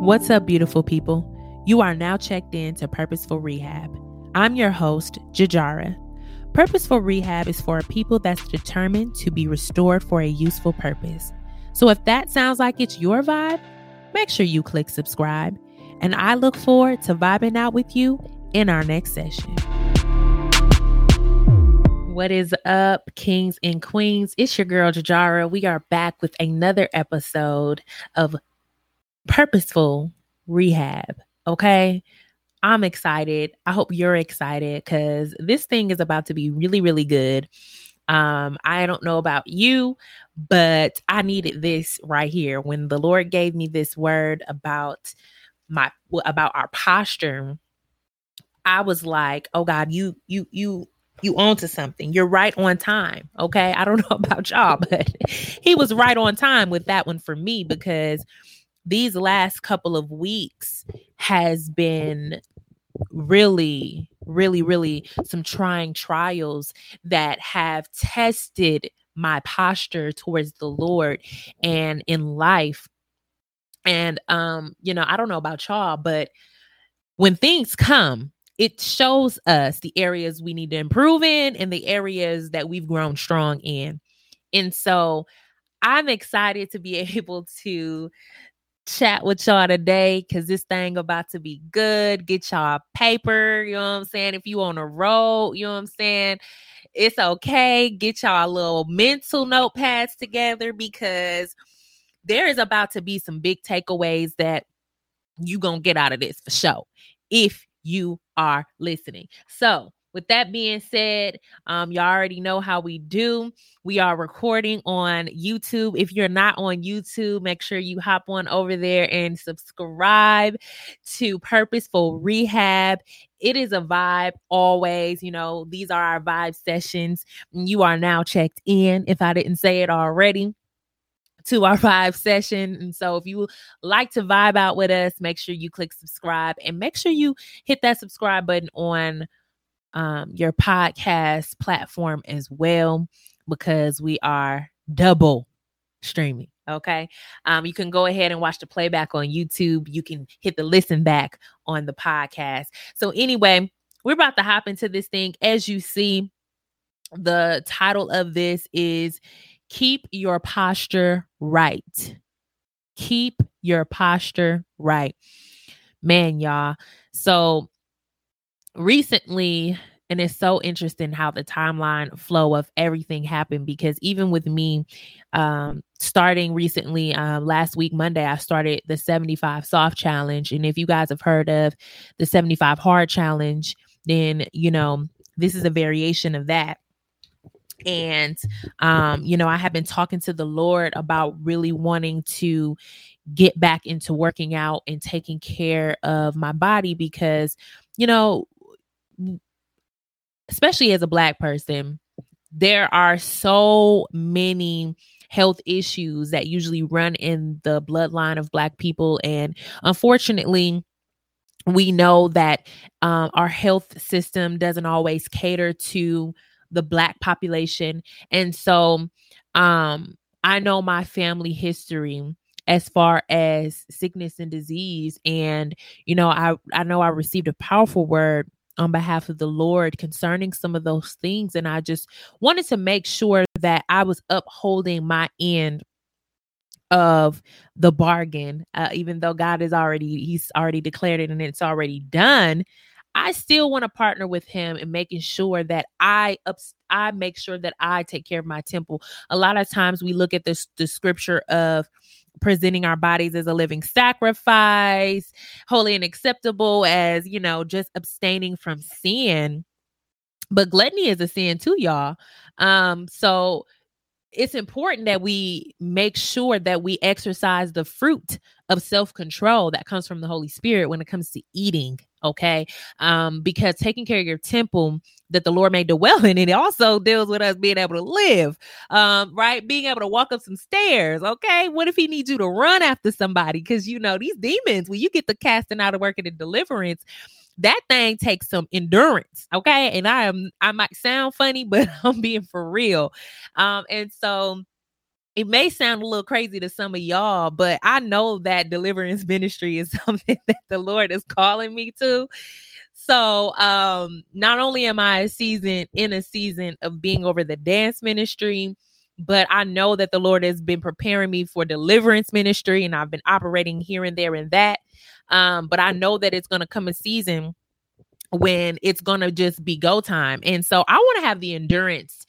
What's up, beautiful people? You are now checked in to Purposeful Rehab. I'm your host, Jajara. Purposeful Rehab is for people that's determined to be restored for a useful purpose. So if that sounds like it's your vibe, make sure you click subscribe. And I look forward to vibing out with you in our next session. What is up, kings and queens? It's your girl, Jajara. We are back with another episode of purposeful rehab. Okay. I'm excited. I hope you're excited because this thing is about to be really, really good. Um, I don't know about you, but I needed this right here when the Lord gave me this word about my about our posture. I was like, "Oh God, you you you you on to something. You're right on time." Okay? I don't know about y'all, but he was right on time with that one for me because these last couple of weeks has been really really really some trying trials that have tested my posture towards the lord and in life. And um you know i don't know about y'all but when things come it shows us the areas we need to improve in and the areas that we've grown strong in. And so i'm excited to be able to chat with y'all today because this thing about to be good. Get y'all paper, you know what I'm saying? If you on a road, you know what I'm saying? It's okay. Get y'all little mental notepads together because there is about to be some big takeaways that you gonna get out of this for sure if you are listening. So with that being said, um, you already know how we do. We are recording on YouTube. If you're not on YouTube, make sure you hop on over there and subscribe to Purposeful Rehab. It is a vibe always. You know, these are our vibe sessions. You are now checked in, if I didn't say it already to our vibe session. And so if you like to vibe out with us, make sure you click subscribe and make sure you hit that subscribe button on um, your podcast platform as well because we are double streaming. Okay. Um, you can go ahead and watch the playback on YouTube. You can hit the listen back on the podcast. So, anyway, we're about to hop into this thing. As you see, the title of this is Keep Your Posture Right. Keep Your Posture Right. Man, y'all. So, recently and it's so interesting how the timeline flow of everything happened because even with me um, starting recently uh, last week monday i started the 75 soft challenge. And if you guys have heard of the 75 hard challenge then you know this is a variation of that. And um, you know i have been talking to the lord about really wanting to get back into working out and taking care of my body because you know especially as a black person, there are so many health issues that usually run in the bloodline of black people. And unfortunately we know that um, our health system doesn't always cater to the black population. And so um, i know my family history as far as sickness and disease. And you know i i know i received a powerful word on behalf of the Lord concerning some of those things. And I just wanted to make sure that I was upholding my end of the bargain uh, even though god is already he's already declared it and it's already done i still want to partner with him in making sure that i ups, i make sure that i take care of my temple a lot of times we look at this the scripture of presenting our bodies as a living sacrifice, holy and acceptable, as you know, just abstaining from sin. But gluttony is a sin too, y'all. Um, so it's important that we make sure that we exercise the fruit of self-control that comes from the Holy Spirit when it comes to eating, okay? Um, because taking care of your temple that the Lord may dwell in, And it also deals with us being able to live, um, right? Being able to walk up some stairs, okay? What if he needs you to run after somebody? Because you know, these demons, when you get the casting out of working and the deliverance, that thing takes some endurance okay and i am i might sound funny but i'm being for real um and so it may sound a little crazy to some of y'all, but I know that deliverance ministry is something that the Lord is calling me to. So, um, not only am I a season in a season of being over the dance ministry, but I know that the Lord has been preparing me for deliverance ministry and I've been operating here and there in that. Um, but I know that it's going to come a season when it's going to just be go time. And so I want to have the endurance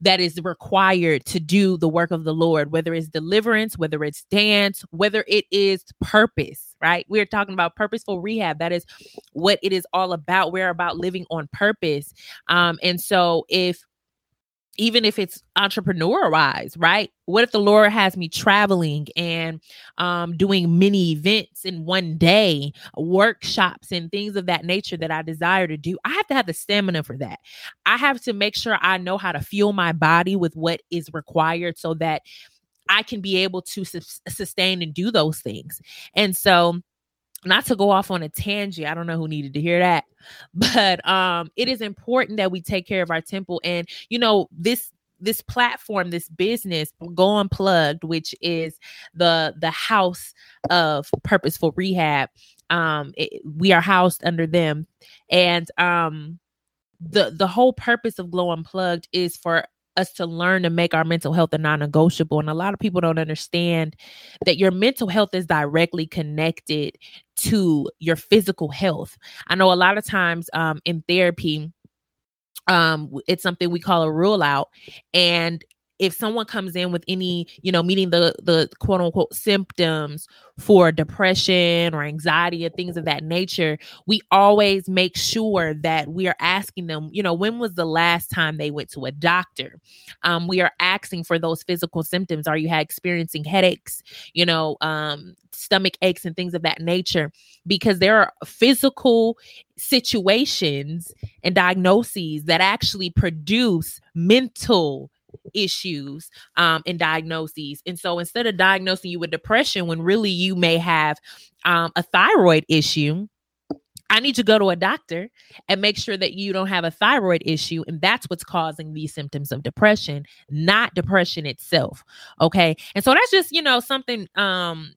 that is required to do the work of the Lord, whether it's deliverance, whether it's dance, whether it is purpose, right? We're talking about purposeful rehab. That is what it is all about. We're about living on purpose. Um, and so if even if it's entrepreneur wise, right? What if the Lord has me traveling and um, doing many events in one day, workshops and things of that nature that I desire to do? I have to have the stamina for that. I have to make sure I know how to fuel my body with what is required so that I can be able to su- sustain and do those things. And so, not to go off on a tangent i don't know who needed to hear that but um it is important that we take care of our temple and you know this this platform this business go unplugged which is the the house of purposeful rehab um it, we are housed under them and um the the whole purpose of glow unplugged is for us to learn to make our mental health a non-negotiable. And a lot of people don't understand that your mental health is directly connected to your physical health. I know a lot of times um, in therapy um, it's something we call a rule out and if someone comes in with any, you know, meeting the the quote unquote symptoms for depression or anxiety or things of that nature, we always make sure that we are asking them, you know, when was the last time they went to a doctor? Um, we are asking for those physical symptoms. Are you experiencing headaches, you know, um, stomach aches and things of that nature? Because there are physical situations and diagnoses that actually produce mental issues um, and diagnoses. And so instead of diagnosing you with depression when really you may have um, a thyroid issue, I need to go to a doctor and make sure that you don't have a thyroid issue. And that's what's causing these symptoms of depression, not depression itself. Okay. And so that's just, you know, something um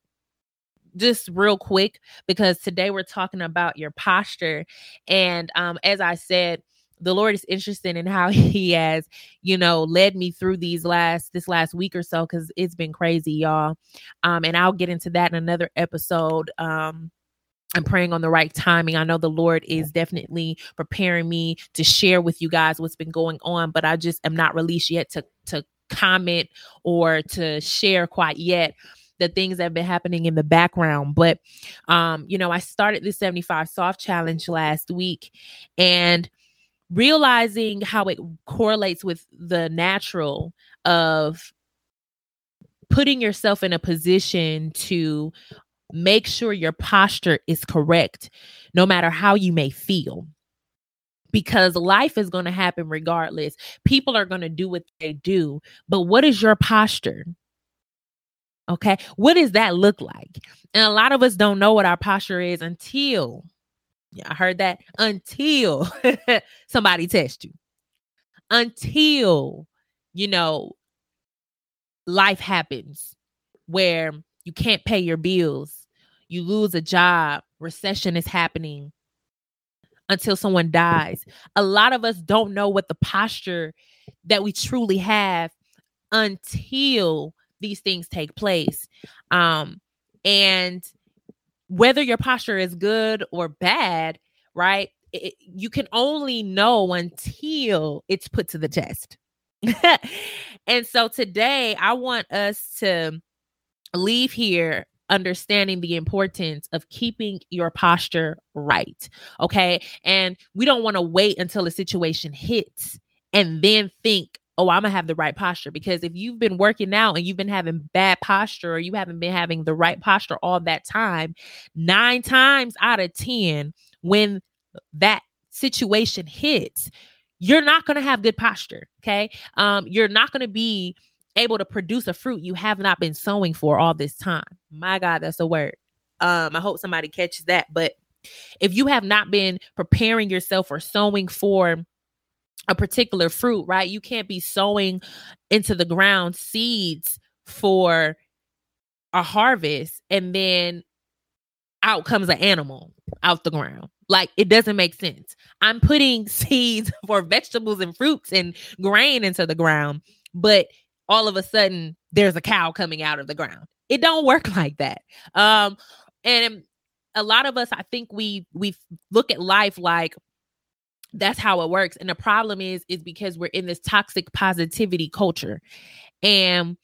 just real quick because today we're talking about your posture. And um, as I said, the Lord is interested in how he has, you know, led me through these last this last week or so cuz it's been crazy, y'all. Um and I'll get into that in another episode. Um I'm praying on the right timing. I know the Lord is definitely preparing me to share with you guys what's been going on, but I just am not released yet to to comment or to share quite yet the things that have been happening in the background. But um, you know, I started the 75 soft challenge last week and realizing how it correlates with the natural of putting yourself in a position to make sure your posture is correct no matter how you may feel. Because life is going to happen regardless. People are going to do what they do but what is your posture? Okay? What does that look like? And a lot of us don't know what our posture is until yeah, I heard that until somebody test you. Until, you know, life happens where you can't pay your bills, you lose a job, recession is happening until someone dies. A lot of us don't know what the posture that we truly have until these things take place. Um and whether your posture is good or bad, right? It, you can only know until it's put to the test. and so today, I want us to leave here understanding the importance of keeping your posture right. Okay. And we don't want to wait until a situation hits and then think, oh, I'm gonna have the right posture. Because if you've been working out and you've been having bad posture or you haven't been having the right posture all that time, nine times out of 10, when that situation hits, you're not gonna have good posture. Okay. Um, you're not gonna be able to produce a fruit you have not been sowing for all this time. My God, that's a word. Um, I hope somebody catches that. But if you have not been preparing yourself or sowing for a particular fruit, right? You can't be sowing into the ground seeds for a harvest and then out comes an animal out the ground. Like it doesn't make sense. I'm putting seeds for vegetables and fruits and grain into the ground, but all of a sudden there's a cow coming out of the ground. It don't work like that. Um and a lot of us I think we we look at life like that's how it works. And the problem is is because we're in this toxic positivity culture. And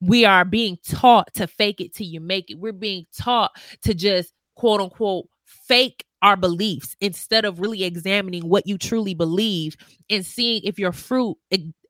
we are being taught to fake it till you make it. We're being taught to just quote unquote fake our beliefs instead of really examining what you truly believe and seeing if your fruit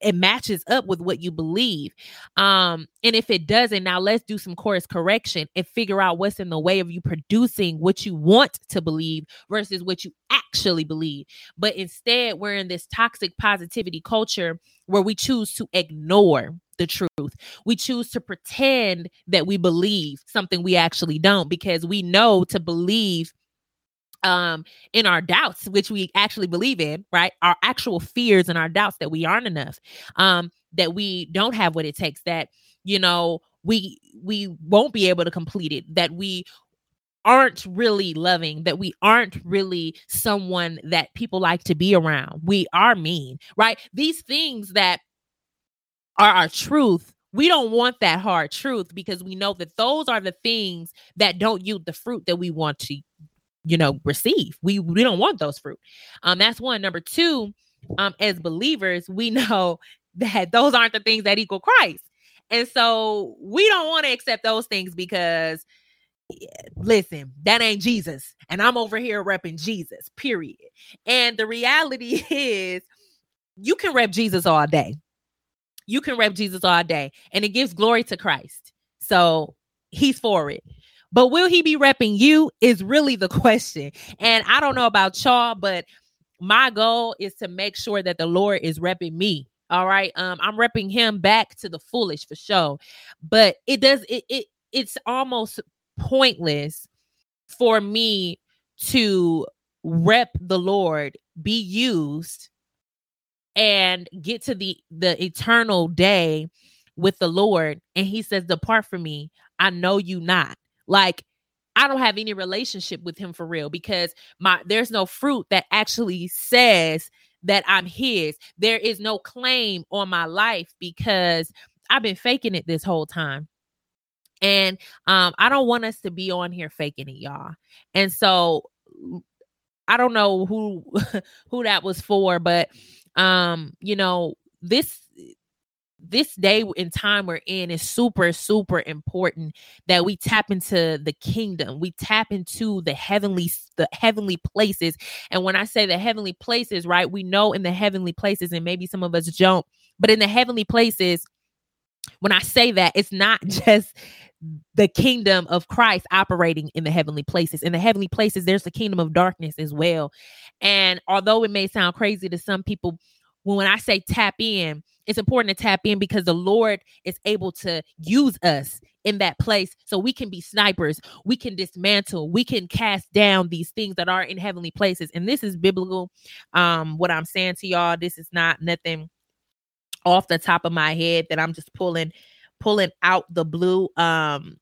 it, matches up with what you believe um and if it doesn't now let's do some course correction and figure out what's in the way of you producing what you want to believe versus what you actually believe but instead we're in this toxic positivity culture where we choose to ignore the truth. We choose to pretend that we believe something we actually don't because we know to believe um in our doubts which we actually believe in right? Our actual fears and our doubts that we aren't enough um that we don't have what it takes that you know we we won't be able to complete it that we aren't really loving that we aren't really someone that people like to be around. We are mean right? These things that are our truth we don't want that hard truth because we know that those are the things that don't yield the fruit that we want to you know receive. We we don't want those fruit. Um that's one. Number two um as believers we know that those aren't the things that equal christ. And so we don't want to accept those things because listen that ain't jesus and i'm over here repping jesus period. And the reality is you can rep jesus all day. You can rep jesus all day and it gives glory to christ. So he's for it but will he be repping you is really the question. And I don't know about y'all, but my goal is to make sure that the Lord is repping me. All right. Um, I'm repping him back to the foolish for sure. But it does it it it's almost pointless for me to rep the Lord, be used, and get to the the eternal day with the Lord. And he says, Depart from me. I know you not. Like I don't have any relationship with him for real because my there's no fruit that actually says that I'm his. There is no claim on my life because I've been faking it this whole time. And um I don't want us to be on here faking it, y'all. And so I don't know who who that was for, but um you know, this this day in time we're in is super super important that we tap into the kingdom we tap into the heavenly the heavenly places and when i say the heavenly places right we know in the heavenly places and maybe some of us don't but in the heavenly places when i say that it's not just the kingdom of Christ operating in the heavenly places. In the heavenly places, there's the kingdom of darkness as well. And although it may sound crazy to some people, when I say tap in, it's important to tap in because the Lord is able to use us in that place so we can be snipers, we can dismantle, we can cast down these things that are in heavenly places. And this is biblical. Um, what I'm saying to y'all, this is not nothing off the top of my head that I'm just pulling pulling out the blue. Um,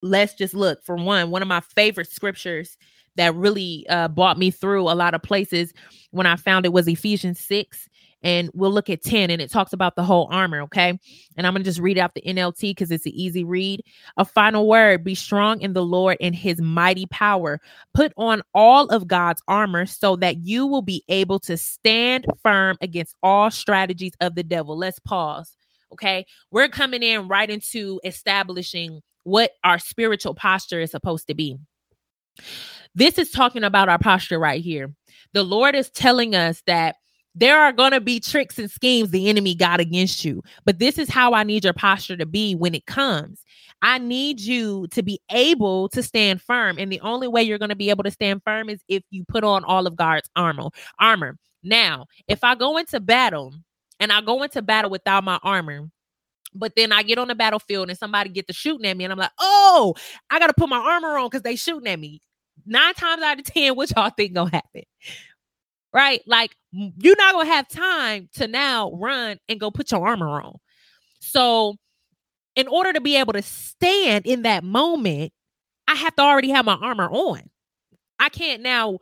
let's just look for one, one of my favorite scriptures that really uh, brought me through a lot of places when I found it was Ephesians 6 and we'll look at 10 and it talks about the whole armor okay? And i'm gonna just read out the nlt because it's an easy read. A final word be strong in the lord and his mighty power. Put on all of god's armor so that you will be able to stand firm against all strategies of the devil. Let's pause okay? We're coming in right into establishing what our spiritual posture is supposed to be. This is talking about our posture right here. The Lord is telling us that there are going to be tricks and schemes the enemy got against you. But this is how I need your posture to be when it comes. I need you to be able to stand firm. And the only way you're going to be able to stand firm is if you put on all of God's armor. Armor. Now, if I go into battle and I go into battle without my armor, but then I get on the battlefield and somebody get to shooting at me, and I'm like, oh, I got to put my armor on because they shooting at me nine times out of ten, what y'all think gonna happen? Right? Like you're not gonna have time to now run and go put your armor on. So in order to be able to stand in that moment, I have to already have my armor on. I can't now,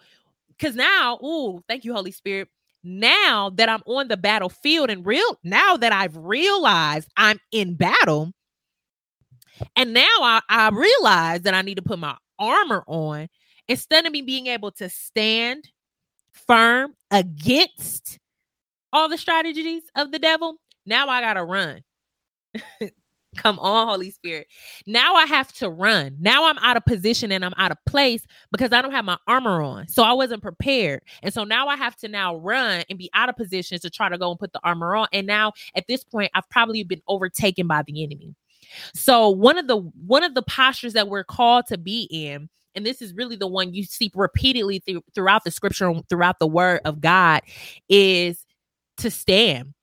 because now, ooh, thank you, Holy Spirit. Now that I'm on the battlefield and real, now that I've realized I'm in battle, and now I, I realize that I need to put my armor on instead of me being able to stand firm against all the strategies of the devil. Now I got to run. Come on, Holy Spirit. Now I have to run. Now I'm out of position and I'm out of place because I don't have my armor on. So I wasn't prepared. And so now I have to now run and be out of position to try to go and put the armor on. And now at this point, I've probably been overtaken by the enemy. So one of the one of the postures that we're called to be in and this is really the one you see repeatedly th- throughout the scripture throughout the word of God is to stand.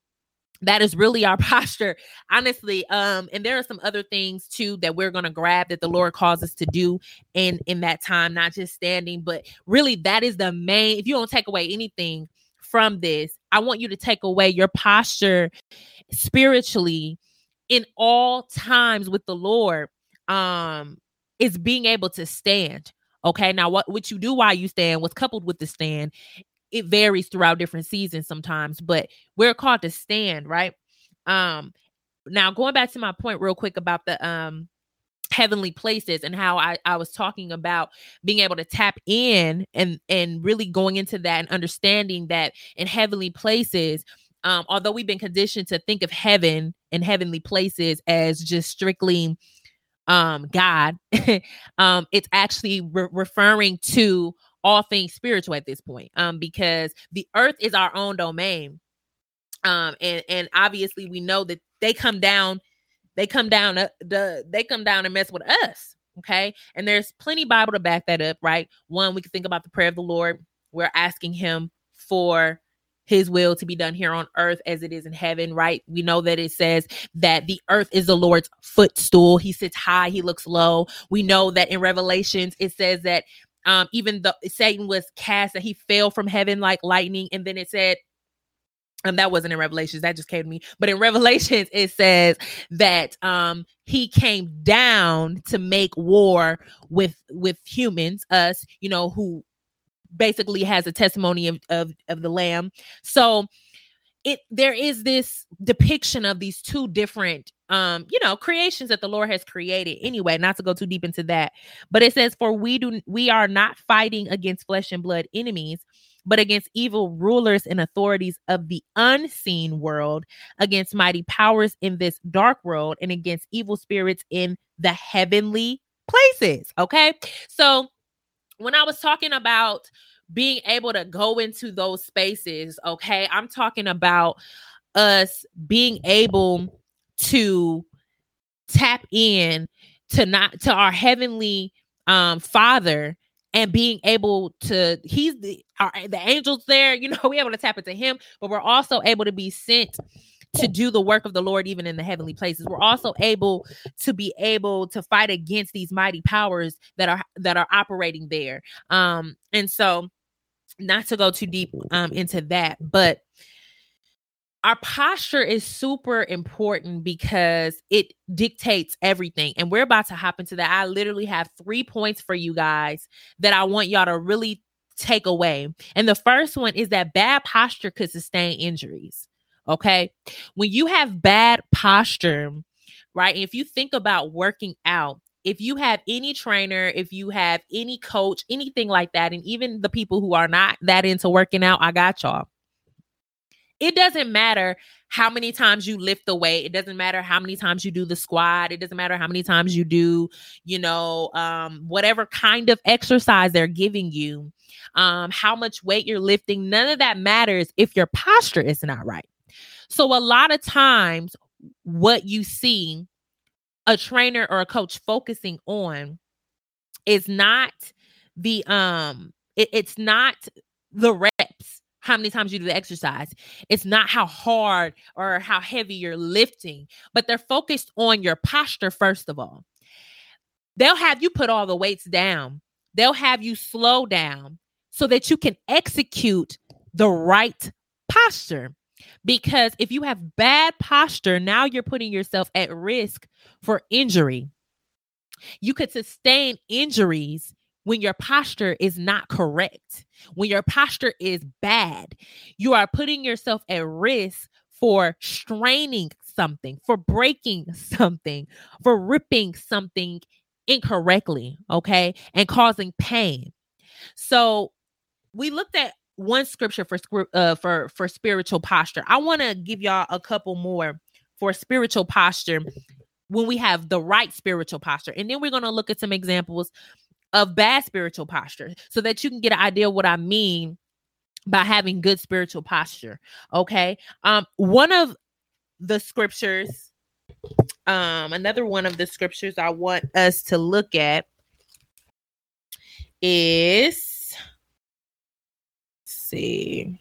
That is really our posture honestly um and there are some other things too that we're going to grab that the lord calls us to do in in that time not just standing but really that is the main if you don't take away anything from this i want you to take away your posture spiritually in all times with the lord. Um is being able to stand okay now what what you do while you stand what's coupled with the stand it varies throughout different seasons sometimes, but we're called to stand, right? Um now going back to my point real quick about the um heavenly places and how I, I was talking about being able to tap in and and really going into that and understanding that in heavenly places um although we've been conditioned to think of heaven and heavenly places as just strictly um god um it's actually re- referring to all things spiritual at this point um because the earth is our own domain um and and obviously we know that they come down they come down uh, the they come down and mess with us okay? And there's plenty bible to back that up right? One we can think about the prayer of the lord. We're asking him for his will to be done here on earth as it is in heaven, right? We know that it says that the earth is the Lord's footstool. He sits high, he looks low. We know that in Revelations it says that um, even the Satan was cast that he fell from heaven like lightning, and then it said and um, that wasn't in revelations that just came to me but in revelations it says that um he came down to make war with with humans us you know who basically has a testimony of of, of the lamb. So it there is this depiction of these two different um you know creations that the lord has created anyway not to go too deep into that. But it says for we do we are not fighting against flesh and blood enemies but against evil rulers and authorities of the unseen world against mighty powers in this dark world and against evil spirits in the heavenly places. Okay? So when i was talking about being able to go into those spaces, okay? I'm talking about us being able to tap in to not to our heavenly um father and being able to he's the our, the angels there you know we're able to tap into him but we're also able to be sent to do the work of the lord even in the heavenly places we're also able to be able to fight against these mighty powers that are that are operating there um and so not to go too deep um, into that, but our posture is super important because it dictates everything. And we're about to hop into that. I literally have three points for you guys that I want y'all to really take away. And the first one is that bad posture could sustain injuries. Okay. When you have bad posture, right? If you think about working out, if you have any trainer, if you have any coach, anything like that, and even the people who are not that into working out, I got y'all. It doesn't matter how many times you lift the weight. It doesn't matter how many times you do the squat. It doesn't matter how many times you do, you know, um, whatever kind of exercise they're giving you, um, how much weight you're lifting. None of that matters if your posture is not right. So, a lot of times, what you see a trainer or a coach focusing on is not the um it, it's not the reps how many times you do the exercise. It's not how hard or how heavy you're lifting but they're focused on your posture first of all. They'll have you put all the weights down. They'll have you slow down so that you can execute the right posture Because if you have bad posture, now you're putting yourself at risk for injury. You could sustain injuries when your posture is not correct, when your posture is bad. You are putting yourself at risk for straining something, for breaking something, for ripping something incorrectly, okay, and causing pain. So we looked at one scripture for uh, for for spiritual posture. I want to give y'all a couple more for spiritual posture when we have the right spiritual posture. And then we're going to look at some examples of bad spiritual posture so that you can get an idea of what I mean by having good spiritual posture. Okay. Um, one of the scriptures, um, another one of the scriptures I want us to look at is see.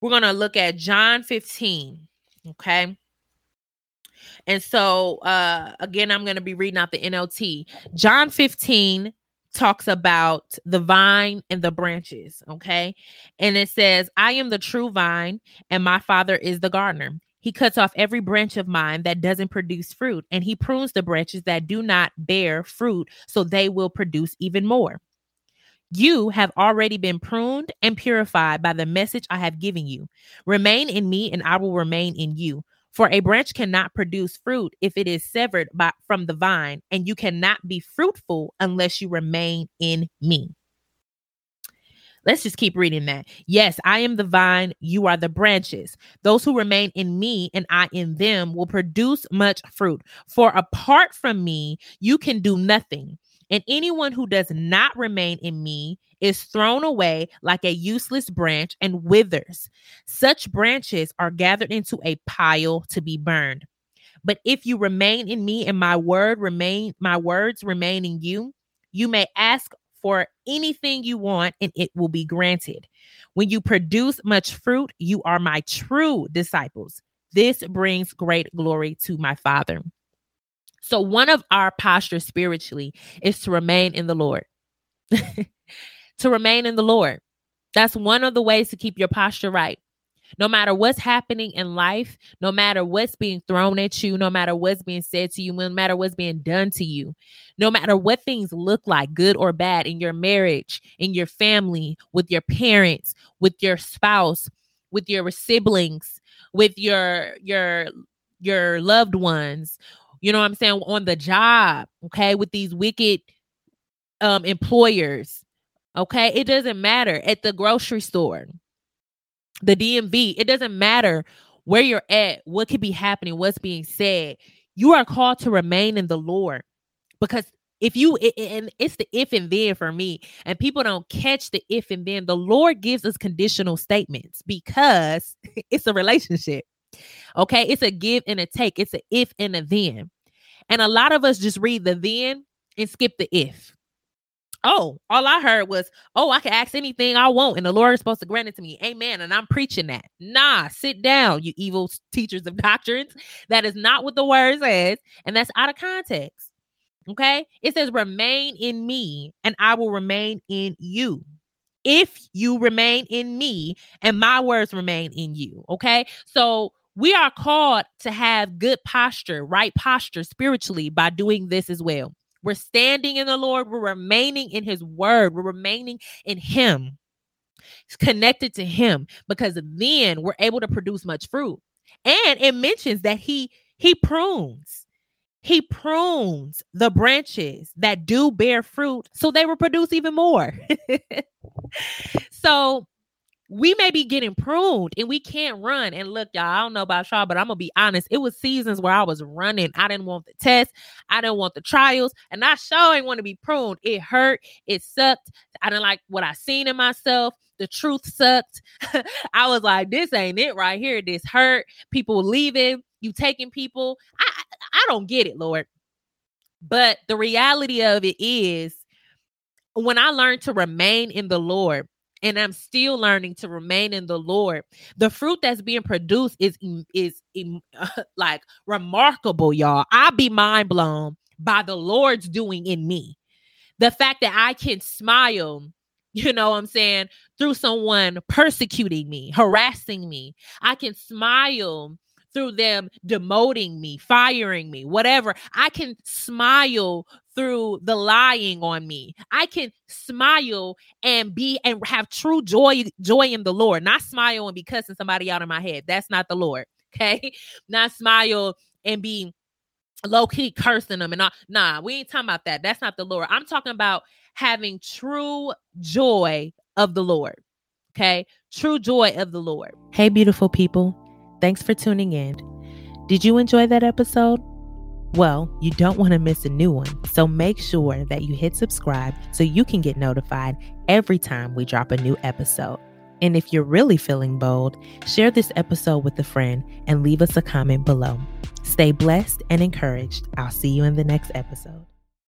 We're going to look at John 15. Okay. And so uh again, I'm going to be reading out the NLT. John 15 talks about the vine and the branches, okay? And it says, I am the true vine, and my father is the gardener. He cuts off every branch of mine that doesn't produce fruit, and he prunes the branches that do not bear fruit so they will produce even more. You have already been pruned and purified by the message I have given you. Remain in me, and I will remain in you. For a branch cannot produce fruit if it is severed by, from the vine, and you cannot be fruitful unless you remain in me. Let's just keep reading that. Yes, I am the vine, you are the branches. Those who remain in me and I in them will produce much fruit. For apart from me, you can do nothing. And anyone who does not remain in me is thrown away like a useless branch and withers. Such branches are gathered into a pile to be burned. But if you remain in me and my word remain my words remain in you, you may ask for anything you want and it will be granted. When you produce much fruit, you are my true disciples. This brings great glory to my Father. So, one of our postures spiritually is to remain in the Lord. to remain in the Lord. That's one of the ways to keep your posture right. No matter what's happening in life, no matter what's being thrown at you, no matter what's being said to you, no matter what's being done to you, no matter what things look like, good or bad, in your marriage, in your family, with your parents, with your spouse, with your siblings, with your your your loved ones, you know what I'm saying, on the job, okay, with these wicked um employers. Okay, it doesn't matter at the grocery store, the DMV, it doesn't matter where you're at, what could be happening, what's being said. You are called to remain in the Lord because if you and it's the if and then for me and people don't catch the if and then the lord gives us conditional statements because it's a relationship okay it's a give and a take it's a if and a then and a lot of us just read the then and skip the if. Oh, all I heard was, oh, I can ask anything I want, and the Lord is supposed to grant it to me. Amen. And I'm preaching that. Nah, sit down, you evil teachers of doctrines. That is not what the word says, and that's out of context. Okay. It says, remain in me, and I will remain in you. If you remain in me and my words remain in you. Okay. So we are called to have good posture, right posture spiritually by doing this as well. We're standing in the Lord, we're remaining in his word, we're remaining in him, connected to him, because then we're able to produce much fruit. And it mentions that he he prunes. He prunes the branches that do bear fruit so they will produce even more. so we may be getting pruned and we can't run. And look, y'all, I don't know about y'all, but I'm gonna be honest. It was seasons where I was running. I didn't want the test, I didn't want the trials, and I sure ain't want to be pruned. It hurt, it sucked. I didn't like what I seen in myself. The truth sucked. I was like, this ain't it right here. This hurt. People leaving, you taking people. I I don't get it, Lord. But the reality of it is when I learned to remain in the Lord, and I'm still learning to remain in the Lord. The fruit that's being produced is is, like remarkable, y'all. I be mind blown by the Lord's doing in me. The fact that I can smile, you know what I'm saying, through someone persecuting me, harassing me. I can smile through them demoting me, firing me, whatever. I can smile through the lying on me. I can smile and be and have true joy joy in the Lord. Not smile and be cussing somebody out in my head. That's not the Lord. Okay? Not smile and be low key cursing them and all. Nah, we ain't talking about that. That's not the Lord. I'm talking about having true joy of the Lord. Okay? True joy of the Lord. Hey, beautiful people. Thanks for tuning in. Did you enjoy that episode? Well, you don't want to miss a new one, so make sure that you hit subscribe so you can get notified every time we drop a new episode. And if you're really feeling bold, share this episode with a friend and leave us a comment below. Stay blessed and encouraged. I'll see you in the next episode.